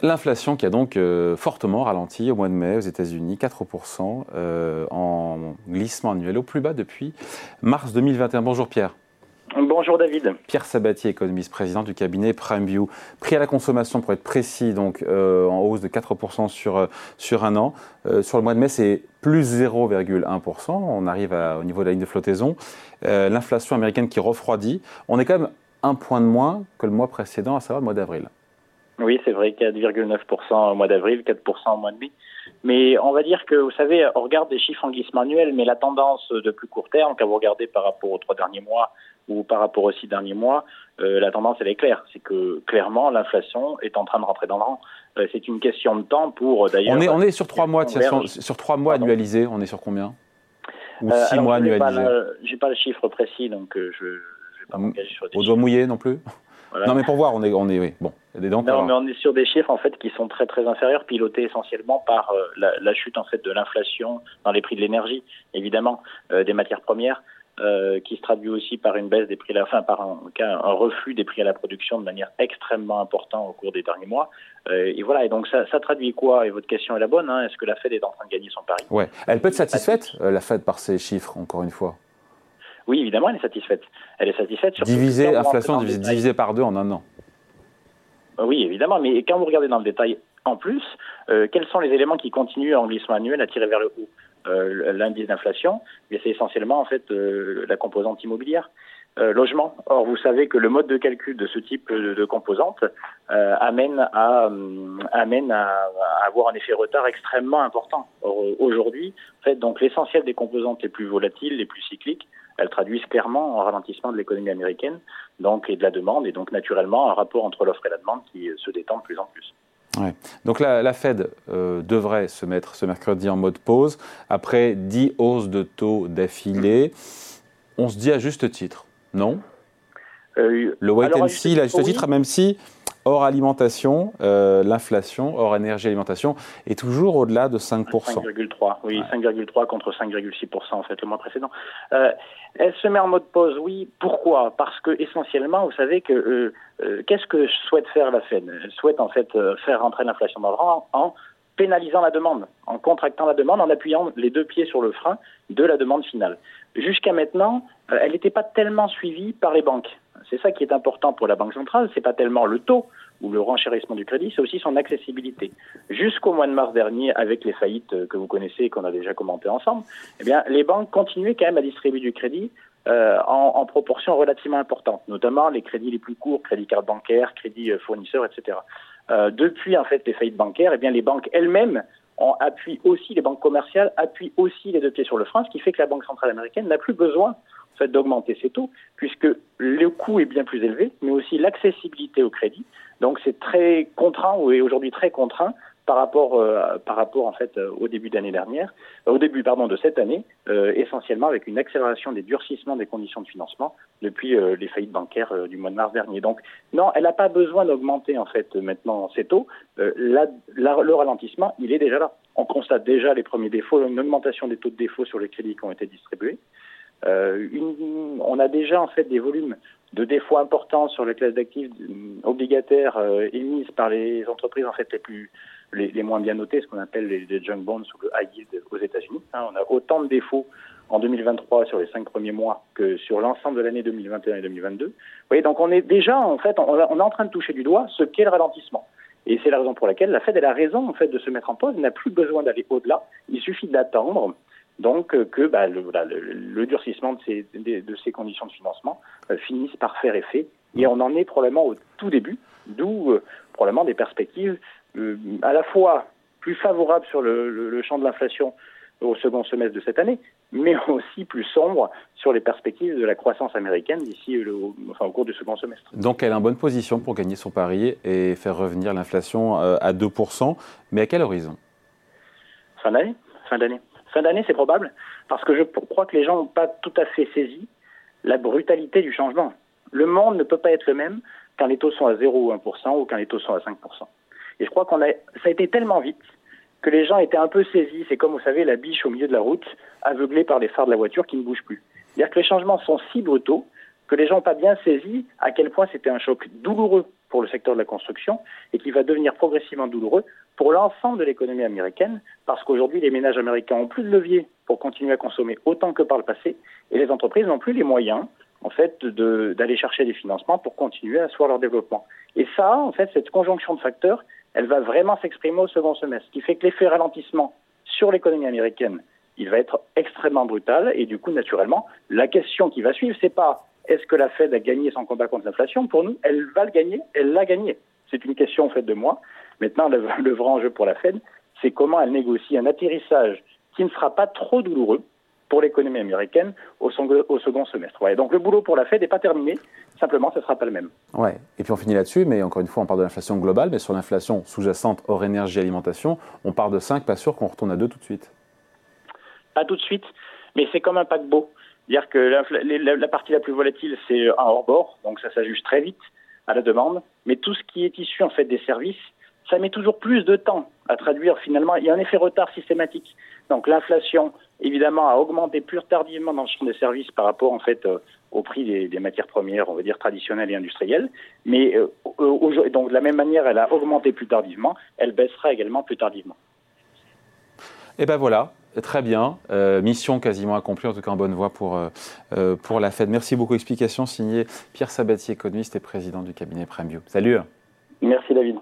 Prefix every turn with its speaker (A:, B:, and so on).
A: L'inflation qui a donc euh, fortement ralenti au mois de mai aux États-Unis, 4% euh, en glissement annuel au plus bas depuis mars 2021. Bonjour Pierre.
B: Bonjour David.
A: Pierre Sabatier, économiste, président du cabinet PrimeView. Prix à la consommation, pour être précis, donc euh, en hausse de 4% sur, sur un an. sur le mois de mai, c'est plus 0,1%. On arrive au niveau de la ligne de flottaison. L'inflation américaine qui refroidit. On est quand même un point de moins que le mois précédent, à savoir le mois d'avril.
B: Oui, c'est vrai, 4,9% au mois d'avril, 4% au mois de mai. Mais on va dire que, vous savez, on regarde des chiffres en glissement annuel, mais la tendance de plus court terme, quand vous regardez par rapport aux trois derniers mois ou par rapport aux six derniers mois, euh, la tendance, elle est claire. C'est que, clairement, l'inflation est en train de rentrer dans le rang. Euh, c'est une question de temps pour, euh, d'ailleurs...
A: On est, on est sur trois mois, sur, sur trois mois annualisés, on est sur combien? Ou six mois annualisés
B: J'ai pas le chiffre précis, donc je ne vais pas m'engager sur des
A: Au doigt mouillé non plus? Non, mais pour voir, on est, on est, oui. bon,
B: des Non, mais on est sur des chiffres en fait qui sont très très inférieurs, pilotés essentiellement par euh, la, chute en fait de l'inflation dans les prix de l'énergie, évidemment, euh, des matières premières, euh, qui se traduit aussi par une baisse des prix à la fin, par un, un reflux des prix à la production de manière extrêmement importante au cours des derniers mois. et voilà, et donc ça, ça, traduit quoi? Et votre question est la bonne. Hein, Est-ce que la Fed est en train de gagner son pari?
A: Ouais, elle peut être satisfaite, la Fed, par ces chiffres, encore une fois?
B: Oui, évidemment, elle est satisfaite. Elle est satisfaite.
A: Diviser, inflation divisée par deux en un an.
B: Euh, oui, évidemment, mais quand vous regardez dans le détail, en plus, euh, quels sont les éléments qui continuent en glissement annuel à tirer vers le haut euh, L'indice d'inflation, c'est essentiellement en fait la composante immobilière. logement. Or, vous savez que le mode de calcul de ce type de, composante amène, à, amène à, avoir un effet retard extrêmement important. Or, aujourd'hui, en fait, donc l'essentiel des composantes les plus volatiles, les plus cycliques, elles traduisent clairement un ralentissement de l'économie américaine donc, et de la demande, et donc naturellement un rapport entre l'offre et la demande qui se détend de plus en plus.
A: Ouais. Donc la, la Fed euh, devrait se mettre ce mercredi en mode pause après 10 hausses de taux d'affilée. On se dit à juste titre, non? Euh, Le wait and see, à juste titre, même si hors alimentation, euh, l'inflation, hors énergie alimentation, est toujours au-delà de 5%.
B: 5,3, oui, 5,3 contre 5,6% en fait le mois précédent. Euh, elle se met en mode pause, oui. Pourquoi? Parce que essentiellement, vous savez que euh, qu'est-ce que souhaite faire la Fed? Elle souhaite en fait faire rentrer l'inflation dans le rang en pénalisant la demande, en contractant la demande, en appuyant les deux pieds sur le frein de la demande finale. Jusqu'à maintenant, elle n'était pas tellement suivie par les banques. C'est ça qui est important pour la Banque centrale, c'est pas tellement le taux ou le renchérissement du crédit, c'est aussi son accessibilité. Jusqu'au mois de mars dernier, avec les faillites que vous connaissez et qu'on a déjà commenté ensemble, eh bien, les banques continuaient quand même à distribuer du crédit euh, en, proportion relativement importante, notamment les crédits les plus courts, crédits carte bancaire, crédits euh, fournisseurs, etc. Euh, depuis en fait les faillites bancaires, eh bien les banques elles-mêmes appuient aussi les banques commerciales, appuient aussi les deux pieds sur le frein, ce qui fait que la Banque centrale américaine n'a plus besoin d'augmenter ses taux, puisque le coût est bien plus élevé, mais aussi l'accessibilité au crédit. Donc c'est très contraint, ou est aujourd'hui très contraint par rapport, euh, en fait euh, au début d'année dernière, euh, au début de cette année, essentiellement avec une accélération des durcissements des conditions de financement depuis les faillites bancaires du mois de mars dernier. Donc non, elle n'a pas besoin d'augmenter en fait maintenant ses taux. le ralentissement, il est déjà là. On constate déjà les premiers défauts, une augmentation des taux de défaut sur les crédits qui ont été distribués. Euh, on a déjà en fait des volumes de défauts importants sur les classes d'actifs obligataires euh, émises par les entreprises en fait les plus les, moins bien notées, ce qu'on appelle les, junk bonds ou le high yield aux États-Unis. Hein, on a autant de défauts en 2023 sur les cinq premiers mois que sur l'ensemble de l'année 2021 et 2022. Vous voyez, donc on est déjà en fait on, est en train de toucher du doigt ce qu'est le ralentissement. Et c'est la raison pour laquelle la Fed elle a raison fait de se mettre en pause, n'a plus besoin d'aller au-delà. Il suffit d'attendre donc euh, que bah, le, le, durcissement de ces, de, ces, conditions de financement euh, finisse par faire effet. Et on en est probablement au tout début, d'où euh, probablement des perspectives à la fois plus favorables sur le, champ de l'inflation au second semestre de cette année, mais aussi plus sombres sur les perspectives de la croissance américaine d'ici enfin, au cours du second semestre.
A: Donc elle est en bonne position pour gagner son pari et faire revenir l'inflation à 2%, mais à quel horizon?
B: Fin d'année? Fin d'année. Fin d'année, c'est probable, parce que je crois que les gens n'ont pas tout à fait saisi la brutalité du changement. Le monde ne peut pas être le même quand les taux sont à 0 ou 1% ou quand les taux sont à 5%. Et je crois qu'on a, ça a été tellement vite que les gens étaient un peu saisis. C'est comme, vous savez, la biche au milieu de la route, aveuglée par les phares de la voiture qui ne bougent plus. C'est-à-dire que les changements sont si brutaux que les gens n'ont pas bien saisi à quel point c'était un choc douloureux pour le secteur de la construction et qui va devenir progressivement douloureux pour l'ensemble de l'économie américaine, parce qu'aujourd'hui, les ménages américains ont plus de levier pour continuer à consommer autant que par le passé, et les entreprises n'ont plus les moyens, en fait, d'aller chercher des financements pour continuer à asseoir leur développement. Et ça, en fait, cette conjonction de facteurs, elle va vraiment s'exprimer au second semestre, ce qui fait que l'effet ralentissement sur l'économie américaine, il va être extrêmement brutal, et du coup, naturellement, la question qui va suivre, c'est pas est-ce que la Fed a gagné son combat contre l'inflation Pour nous, elle va le gagner, elle l'a gagné. C'est une question en fait de moi. Maintenant, le, vrai enjeu pour la Fed, c'est comment elle négocie un atterrissage qui ne sera pas trop douloureux pour l'économie américaine au, second semestre. donc le boulot pour la Fed n'est pas terminé, simplement ce ne sera pas le même.
A: Ouais. Et puis on finit là-dessus, mais encore une fois, on parle de l'inflation globale, mais sur l'inflation sous-jacente hors énergie et alimentation, on part de 5, pas sûr qu'on retourne à 2 tout de suite.
B: Pas tout de suite, mais c'est comme un paquebot. Dire que la, partie la plus volatile, c'est un hors-bord, donc ça s'ajuste très vite à la demande, mais tout ce qui est issu en fait des services, ça met toujours plus de temps à traduire finalement. Il y a un effet retard systématique. Donc l'inflation, évidemment, a augmenté plus tardivement dans le champ des services par rapport en fait euh, au prix des, matières premières, on va dire traditionnelles et industrielles. Mais euh, donc de la même manière, elle a augmenté plus tardivement. Elle baissera également plus tardivement.
A: Et ben voilà, Très bien. Euh, mission quasiment accomplie, en tout cas en bonne voie pour, pour la Fed. Merci beaucoup. Explication signée Pierre Sabatier, économiste et président du cabinet Premium. Salut.
B: Merci David.